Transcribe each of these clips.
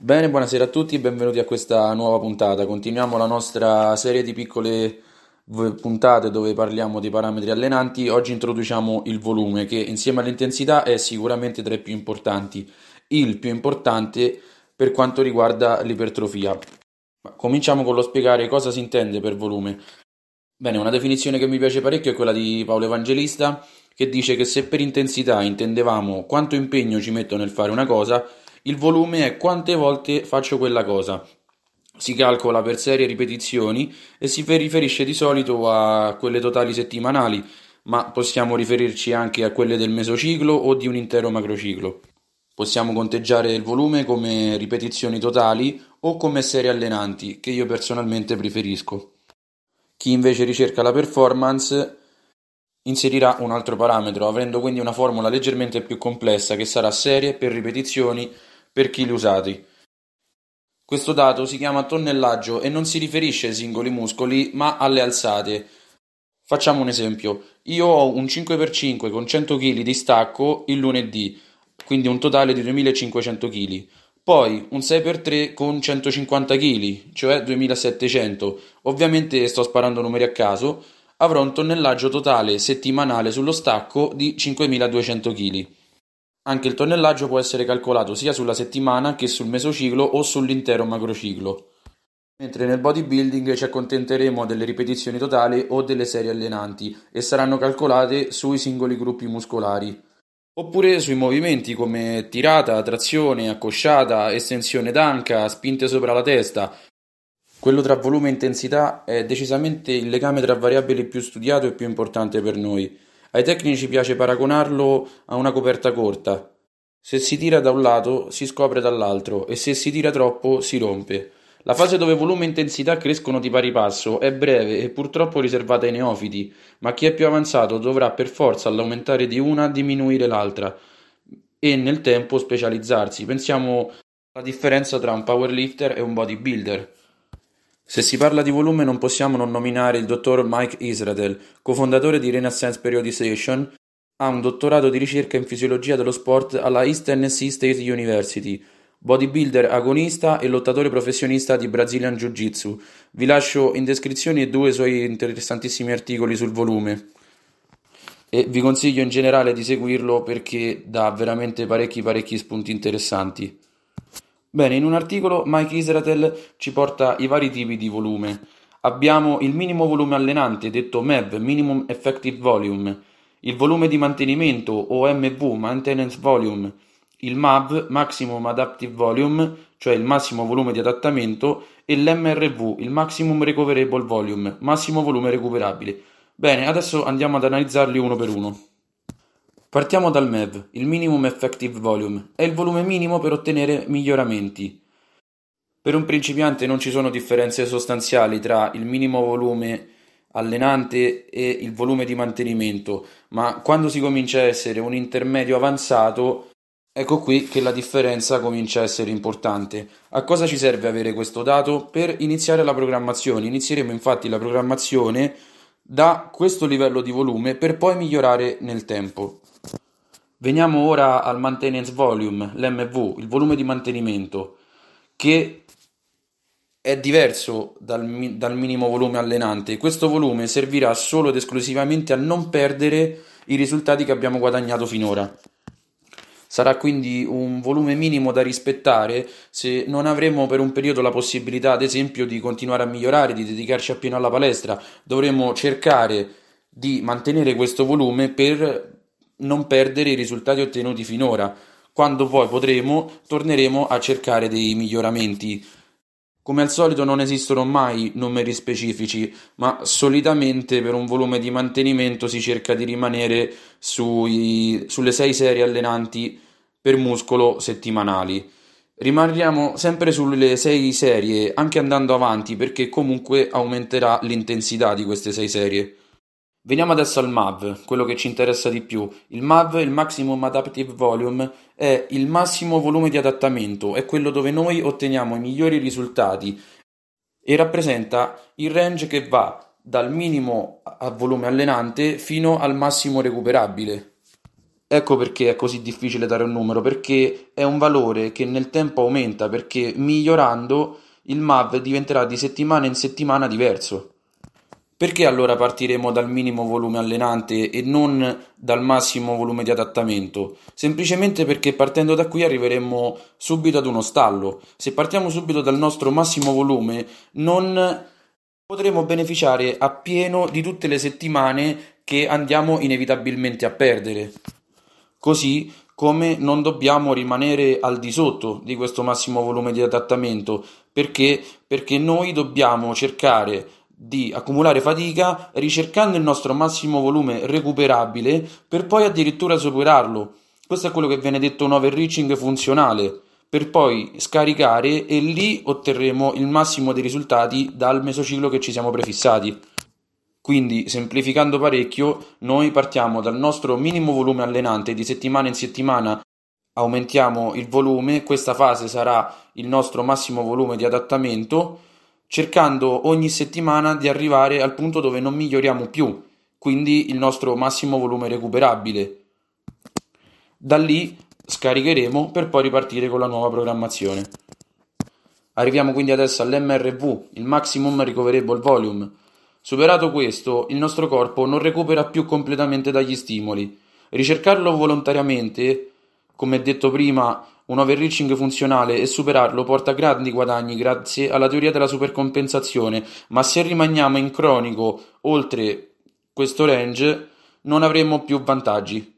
Bene, buonasera a tutti benvenuti a questa nuova puntata. Continuiamo la nostra serie di piccole puntate dove parliamo di parametri allenanti. Oggi introduciamo il volume, che insieme all'intensità è sicuramente tra i più importanti. Il più importante per quanto riguarda l'ipertrofia. Cominciamo con lo spiegare cosa si intende per volume. Bene, una definizione che mi piace parecchio è quella di Paolo Evangelista, che dice che se per intensità intendevamo quanto impegno ci metto nel fare una cosa, il volume è quante volte faccio quella cosa. Si calcola per serie ripetizioni e si riferisce di solito a quelle totali settimanali, ma possiamo riferirci anche a quelle del mesociclo o di un intero macrociclo. Possiamo conteggiare il volume come ripetizioni totali o come serie allenanti, che io personalmente preferisco. Chi invece ricerca la performance inserirà un altro parametro, avendo quindi una formula leggermente più complessa che sarà serie per ripetizioni per chili usati. Questo dato si chiama tonnellaggio e non si riferisce ai singoli muscoli, ma alle alzate. Facciamo un esempio. Io ho un 5x5 con 100 kg di stacco il lunedì, quindi un totale di 2500 kg. Poi un 6x3 con 150 kg, cioè 2700. Ovviamente sto sparando numeri a caso. Avrò un tonnellaggio totale settimanale sullo stacco di 5200 kg. Anche il tonnellaggio può essere calcolato sia sulla settimana che sul mesociclo o sull'intero macrociclo. Mentre nel bodybuilding ci accontenteremo delle ripetizioni totali o delle serie allenanti e saranno calcolate sui singoli gruppi muscolari. Oppure sui movimenti come tirata, trazione, accosciata, estensione d'anca, spinte sopra la testa. Quello tra volume e intensità è decisamente il legame tra variabili più studiato e più importante per noi. Ai tecnici piace paragonarlo a una coperta corta. Se si tira da un lato si scopre dall'altro e se si tira troppo si rompe. La fase dove volume e intensità crescono di pari passo è breve e purtroppo riservata ai neofiti, ma chi è più avanzato dovrà per forza all'aumentare di una diminuire l'altra e nel tempo specializzarsi. Pensiamo alla differenza tra un powerlifter e un bodybuilder. Se si parla di volume non possiamo non nominare il dottor Mike Israel, cofondatore di Renaissance Periodization, ha un dottorato di ricerca in fisiologia dello sport alla East Tennessee State University, bodybuilder agonista e lottatore professionista di Brazilian Jiu-Jitsu. Vi lascio in descrizione due suoi interessantissimi articoli sul volume e vi consiglio in generale di seguirlo perché dà veramente parecchi parecchi spunti interessanti. Bene, in un articolo Mike Israel ci porta i vari tipi di volume. Abbiamo il minimo volume allenante, detto MEV, Minimum Effective Volume, il volume di mantenimento o MV, Maintenance Volume, il MAV, Maximum Adaptive Volume, cioè il massimo volume di adattamento, e l'MRV, il Maximum Recoverable Volume, massimo volume recuperabile. Bene, adesso andiamo ad analizzarli uno per uno. Partiamo dal MEV, il Minimum Effective Volume, è il volume minimo per ottenere miglioramenti. Per un principiante non ci sono differenze sostanziali tra il minimo volume allenante e il volume di mantenimento, ma quando si comincia a essere un intermedio avanzato, ecco qui che la differenza comincia a essere importante. A cosa ci serve avere questo dato? Per iniziare la programmazione. Inizieremo infatti la programmazione da questo livello di volume per poi migliorare nel tempo. Veniamo ora al maintenance volume, l'MV, il volume di mantenimento, che è diverso dal, dal, minimo volume allenante. Questo volume servirà solo ed esclusivamente a non perdere i risultati che abbiamo guadagnato finora. Sarà quindi un volume minimo da rispettare se non avremo per un periodo la possibilità, ad esempio, di continuare a migliorare, di dedicarci appieno alla palestra. Dovremo cercare di mantenere questo volume per non perdere i risultati ottenuti finora. Quando poi potremo, torneremo a cercare dei miglioramenti. Come al solito non esistono mai numeri specifici, ma solitamente per un volume di mantenimento si cerca di rimanere sui, sulle 6 serie allenanti per muscolo settimanali. Rimaniamo sempre sulle 6 serie, anche andando avanti, perché comunque aumenterà l'intensità di queste 6 serie. Veniamo adesso al MAV, quello che ci interessa di più. Il MAV, il Maximum Adaptive Volume, è il massimo volume di adattamento, è quello dove noi otteniamo i migliori risultati e rappresenta il range che va dal minimo a volume allenante fino al massimo recuperabile. Ecco perché è così difficile dare un numero, perché è un valore che nel tempo aumenta, perché migliorando il MAV diventerà di settimana in settimana diverso. Perché allora partiremo dal minimo volume allenante e non dal massimo volume di adattamento? Semplicemente perché partendo da qui arriveremo subito ad uno stallo. Se partiamo subito dal nostro massimo volume non potremo beneficiare appieno di tutte le settimane che andiamo inevitabilmente a perdere. Così come non dobbiamo rimanere al di sotto di questo massimo volume di adattamento perché, perché noi dobbiamo cercare di accumulare fatica ricercando il nostro massimo volume recuperabile per poi addirittura superarlo. Questo è quello che viene detto un overreaching funzionale, per poi scaricare e lì otterremo il massimo dei risultati dal mesociclo che ci siamo prefissati. Quindi, semplificando parecchio, noi partiamo dal nostro minimo volume allenante di settimana in settimana aumentiamo il volume, questa fase sarà il nostro massimo volume di adattamento cercando ogni settimana di arrivare al punto dove non miglioriamo più, quindi il nostro massimo volume recuperabile. Da lì scaricheremo per poi ripartire con la nuova programmazione. Arriviamo quindi adesso all'MRV, il Maximum Recoverable Volume. Superato questo, il nostro corpo non recupera più completamente dagli stimoli. Ricercarlo volontariamente, come detto prima, un overreaching funzionale e superarlo porta grandi guadagni grazie alla teoria della supercompensazione, ma se rimaniamo in cronico oltre questo range non avremo più vantaggi.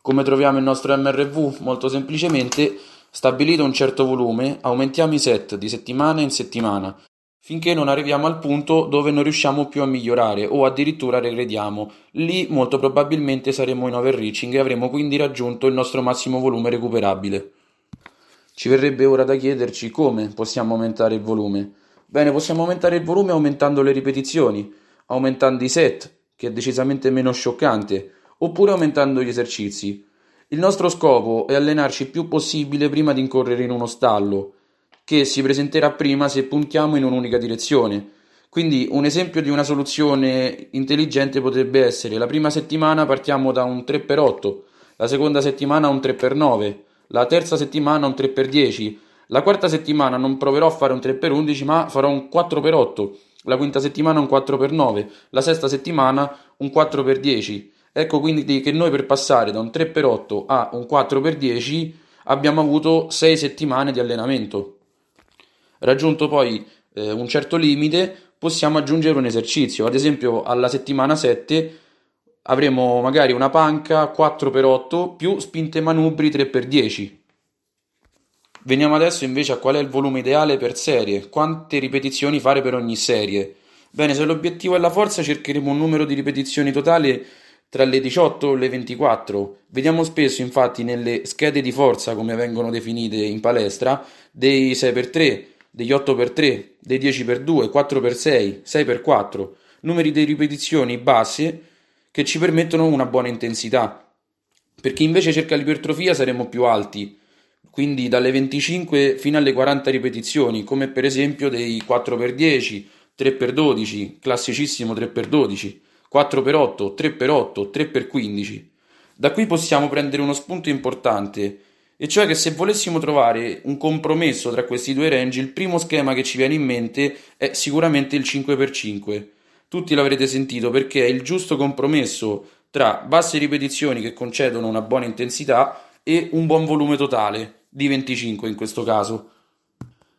Come troviamo il nostro MRV? Molto semplicemente, stabilito un certo volume, aumentiamo i set di settimana in settimana finché non arriviamo al punto dove non riusciamo più a migliorare o addirittura regrediamo. Lì molto probabilmente saremo in overreaching e avremo quindi raggiunto il nostro massimo volume recuperabile. Ci verrebbe ora da chiederci come possiamo aumentare il volume. Bene, possiamo aumentare il volume aumentando le ripetizioni, aumentando i set, che è decisamente meno scioccante, oppure aumentando gli esercizi. Il nostro scopo è allenarci il più possibile prima di incorrere in uno stallo che si presenterà prima se puntiamo in un'unica direzione. Quindi un esempio di una soluzione intelligente potrebbe essere la prima settimana partiamo da un 3x8, la seconda settimana un 3x9, la terza settimana un 3x10, la quarta settimana non proverò a fare un 3x11 ma farò un 4x8, la quinta settimana un 4x9, la sesta settimana un 4x10. Ecco quindi che noi per passare da un 3x8 a un 4x10 abbiamo avuto 6 settimane di allenamento. Raggiunto poi eh, un certo limite, possiamo aggiungere un esercizio. Ad esempio, alla settimana 7 avremo magari una panca 4x8 più spinte manubri 3x10. Veniamo adesso invece a qual è il volume ideale per serie, quante ripetizioni fare per ogni serie. Bene, se l'obiettivo è la forza cercheremo un numero di ripetizioni totali tra le 18 e le 24. Vediamo spesso infatti nelle schede di forza, come vengono definite in palestra, dei 6x3, degli 8x3, dei 10x2, 4x6, 6x4, numeri di ripetizioni basse che ci permettono una buona intensità. Per chi invece cerca l'ipertrofia saremo più alti, quindi dalle 25 fino alle 40 ripetizioni, come per esempio dei 4x10, 3x12, classicissimo 3x12, 4x8, 3x8, 3x15. Da qui possiamo prendere uno spunto importante e cioè che se volessimo trovare un compromesso tra questi due range, il primo schema che ci viene in mente è sicuramente il 5x5. Tutti l'avrete sentito perché è il giusto compromesso tra basse ripetizioni che concedono una buona intensità e un buon volume totale, di 25 in questo caso.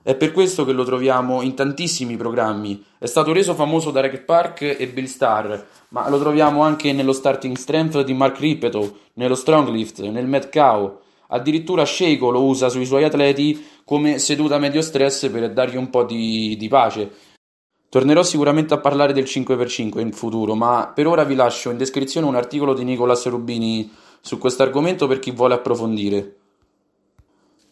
È per questo che lo troviamo in tantissimi programmi. È stato reso famoso da Rec Park e Bill Starr, ma lo troviamo anche nello Starting Strength di Mark Ripeto, nello Stronglift, nel Metcow, Addirittura Sheiko lo usa sui suoi atleti come seduta medio stress per dargli un po' di, di pace. Tornerò sicuramente a parlare del 5x5 in futuro, ma per ora vi lascio in descrizione un articolo di Nicolas Rubini su questo argomento per chi vuole approfondire.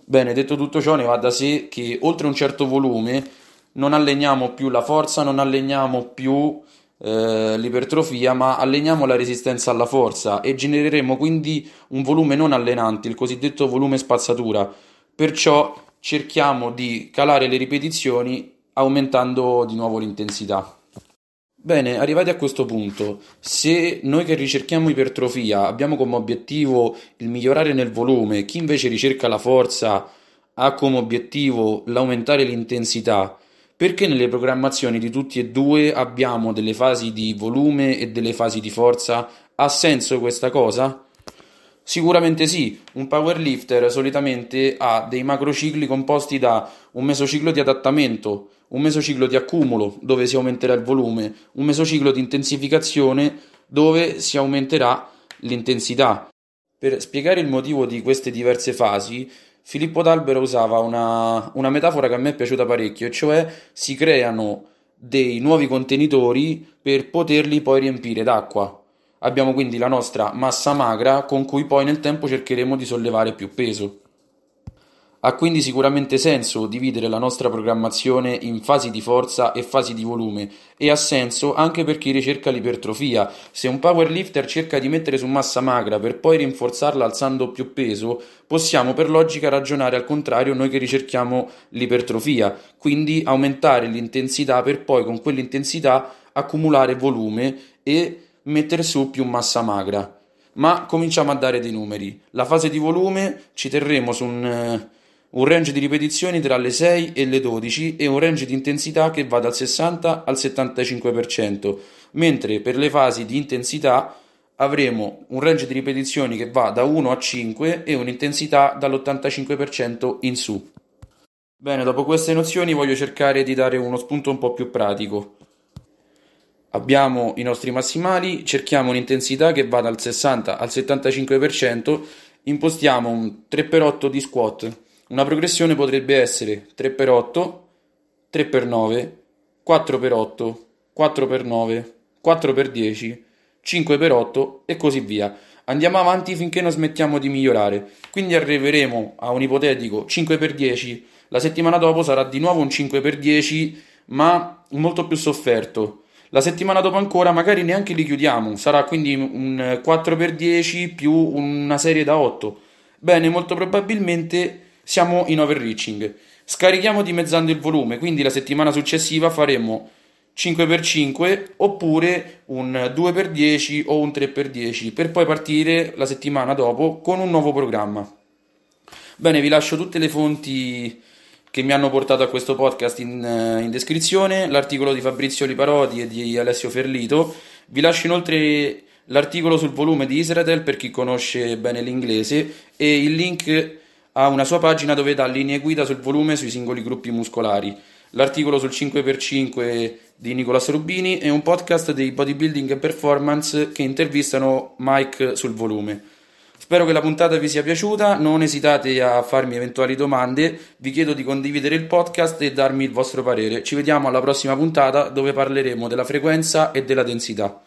Bene, detto tutto ciò, ne va da sé che oltre un certo volume non alleniamo più la forza, non alleniamo più eh, l'ipertrofia, ma alleniamo la resistenza alla forza e genereremo quindi un volume non allenante, il cosiddetto volume spazzatura. Perciò cerchiamo di calare le ripetizioni aumentando di nuovo l'intensità. Bene, arrivati a questo punto, se noi che ricerchiamo ipertrofia abbiamo come obiettivo il migliorare nel volume, chi invece ricerca la forza ha come obiettivo l'aumentare l'intensità, perché nelle programmazioni di tutti e due abbiamo delle fasi di volume e delle fasi di forza? Ha senso questa cosa? Sicuramente sì, un powerlifter solitamente ha dei macrocicli composti da un mesociclo di adattamento, un mesociclo di accumulo dove si aumenterà il volume, un mesociclo di intensificazione dove si aumenterà l'intensità. Per spiegare il motivo di queste diverse fasi, Filippo D'Albero usava una, una metafora che a me è piaciuta parecchio, cioè si creano dei nuovi contenitori per poterli poi riempire d'acqua. Abbiamo quindi la nostra massa magra con cui poi nel tempo cercheremo di sollevare più peso. Ha quindi sicuramente senso dividere la nostra programmazione in fasi di forza e fasi di volume e ha senso anche per chi ricerca l'ipertrofia. Se un powerlifter cerca di mettere su massa magra per poi rinforzarla alzando più peso, possiamo per logica ragionare al contrario noi che ricerchiamo l'ipertrofia, quindi aumentare l'intensità per poi con quell'intensità accumulare volume e mettere su più massa magra. Ma cominciamo a dare dei numeri. La fase di volume ci terremo su un un range di ripetizioni tra le 6 e le 12 e un range di intensità che va dal 60 al 75%, mentre per le fasi di intensità avremo un range di ripetizioni che va da 1 a 5 e un'intensità dall'85% in su. Bene, dopo queste nozioni voglio cercare di dare uno spunto un po' più pratico. Abbiamo i nostri massimali, cerchiamo un'intensità che va dal 60 al 75%, impostiamo un 3x8 di squat una progressione potrebbe essere 3x8, 3x9, 4x8, 4x9, 4x10, 5x8 e così via. Andiamo avanti finché non smettiamo di migliorare. Quindi arriveremo a un ipotetico 5x10. La settimana dopo sarà di nuovo un 5x10, ma molto più sofferto. La settimana dopo ancora magari neanche li chiudiamo, sarà quindi un 4x10 più una serie da 8. Bene, molto probabilmente siamo in overreaching. Scarichiamo dimezzando il volume, quindi la settimana successiva faremo 5x5 oppure un 2x10 o un 3x10 per poi partire la settimana dopo con un nuovo programma. Bene, vi lascio tutte le fonti che mi hanno portato a questo podcast in, eh, in descrizione, l'articolo di Fabrizio Liparodi e di Alessio Ferlito. Vi lascio inoltre l'articolo sul volume di Israel per chi conosce bene l'inglese e il link ha una sua pagina dove dà linee guida sul volume sui singoli gruppi muscolari. L'articolo sul 5x5 di Nicolas Rubini è un podcast di bodybuilding e performance che intervistano Mike sul volume. Spero che la puntata vi sia piaciuta, non esitate a farmi eventuali domande, vi chiedo di condividere il podcast e darmi il vostro parere. Ci vediamo alla prossima puntata dove parleremo della frequenza e della densità.